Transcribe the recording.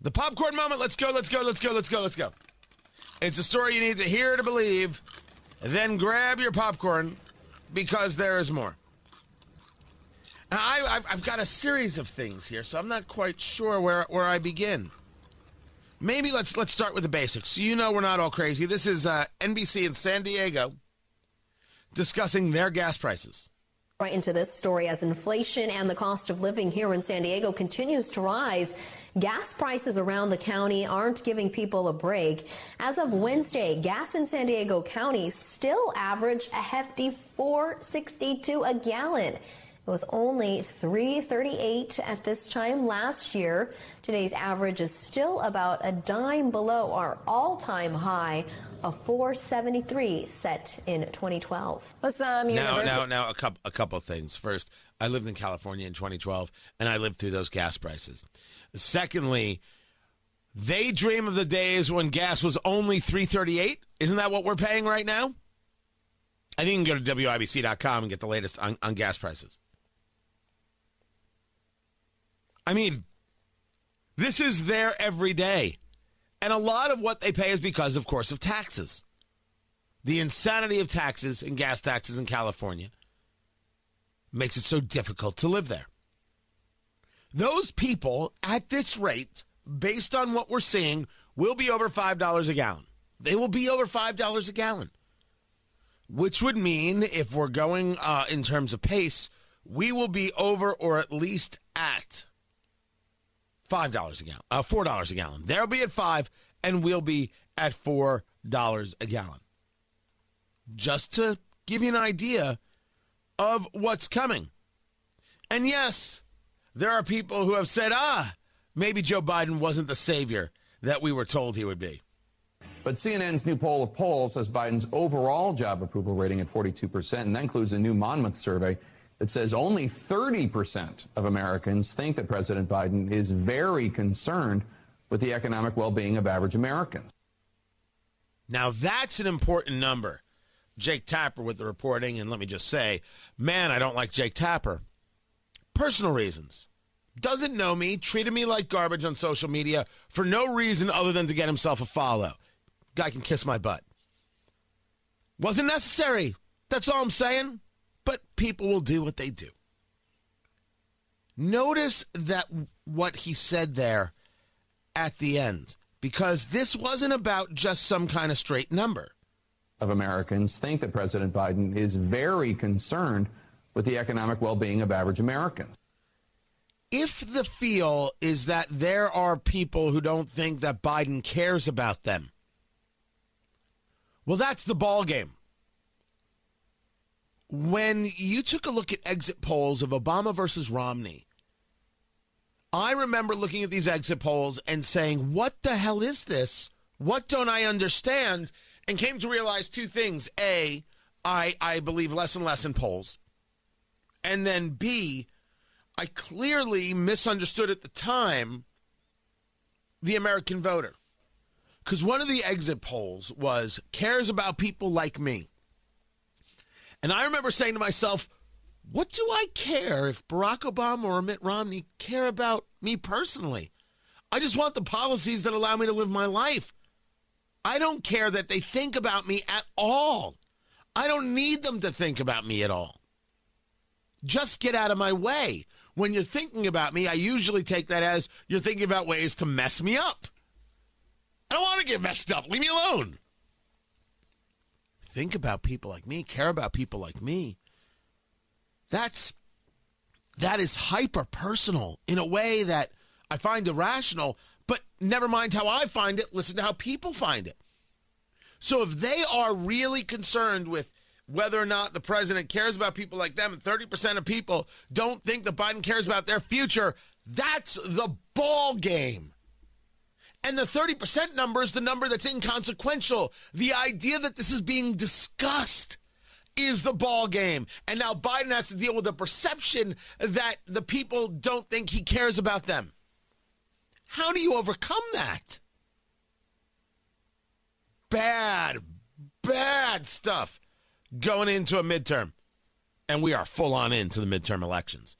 The popcorn moment. Let's go, let's go, let's go, let's go, let's go. It's a story you need to hear to believe. Then grab your popcorn because there is more. I, have got a series of things here, so I'm not quite sure where, where I begin. Maybe let's let's start with the basics. You know we're not all crazy. This is uh, NBC in San Diego discussing their gas prices. Right into this story as inflation and the cost of living here in San Diego continues to rise. Gas prices around the county aren't giving people a break. As of Wednesday, gas in San Diego County still averaged a hefty 4.62 a gallon. It was only 338 at this time last year. Today's average is still about a dime below our all-time high of 473 set in 2012. Listen, now, now, now, a couple, a couple things. First, I lived in California in 2012, and I lived through those gas prices. Secondly, they dream of the days when gas was only 338. Isn't that what we're paying right now? I think you can go to WIBC.com and get the latest on, on gas prices. I mean, this is there every day. And a lot of what they pay is because, of course, of taxes. The insanity of taxes and gas taxes in California makes it so difficult to live there. Those people at this rate, based on what we're seeing, will be over $5 a gallon. They will be over $5 a gallon, which would mean if we're going uh, in terms of pace, we will be over or at least at five dollars a gallon, uh, four dollars a gallon. They'll be at five, and we'll be at four dollars a gallon. Just to give you an idea of what's coming. And yes, there are people who have said, ah, maybe Joe Biden wasn't the savior that we were told he would be. But CNN's new poll of polls says Biden's overall job approval rating at 42%, and that includes a new Monmouth survey that says only 30% of Americans think that President Biden is very concerned with the economic well being of average Americans. Now, that's an important number. Jake Tapper with the reporting, and let me just say, man, I don't like Jake Tapper. Personal reasons. Doesn't know me, treated me like garbage on social media for no reason other than to get himself a follow. Guy can kiss my butt. Wasn't necessary. That's all I'm saying but people will do what they do. Notice that what he said there at the end, because this wasn't about just some kind of straight number. Of Americans think that President Biden is very concerned with the economic well being of average Americans. If the feel is that there are people who don't think that Biden cares about them, well, that's the ball game when you took a look at exit polls of Obama versus Romney, I remember looking at these exit polls and saying, What the hell is this? What don't I understand? And came to realize two things. A, I, I believe less and less in polls. And then B, I clearly misunderstood at the time the American voter. Because one of the exit polls was cares about people like me. And I remember saying to myself, what do I care if Barack Obama or Mitt Romney care about me personally? I just want the policies that allow me to live my life. I don't care that they think about me at all. I don't need them to think about me at all. Just get out of my way. When you're thinking about me, I usually take that as you're thinking about ways to mess me up. I don't want to get messed up. Leave me alone think about people like me, care about people like me. That's that is hyper personal in a way that I find irrational, but never mind how I find it, listen to how people find it. So if they are really concerned with whether or not the president cares about people like them, and 30% of people don't think that Biden cares about their future, that's the ball game. And the 30% number is the number that's inconsequential. The idea that this is being discussed is the ball game. And now Biden has to deal with the perception that the people don't think he cares about them. How do you overcome that? Bad, bad stuff going into a midterm. And we are full on into the midterm elections.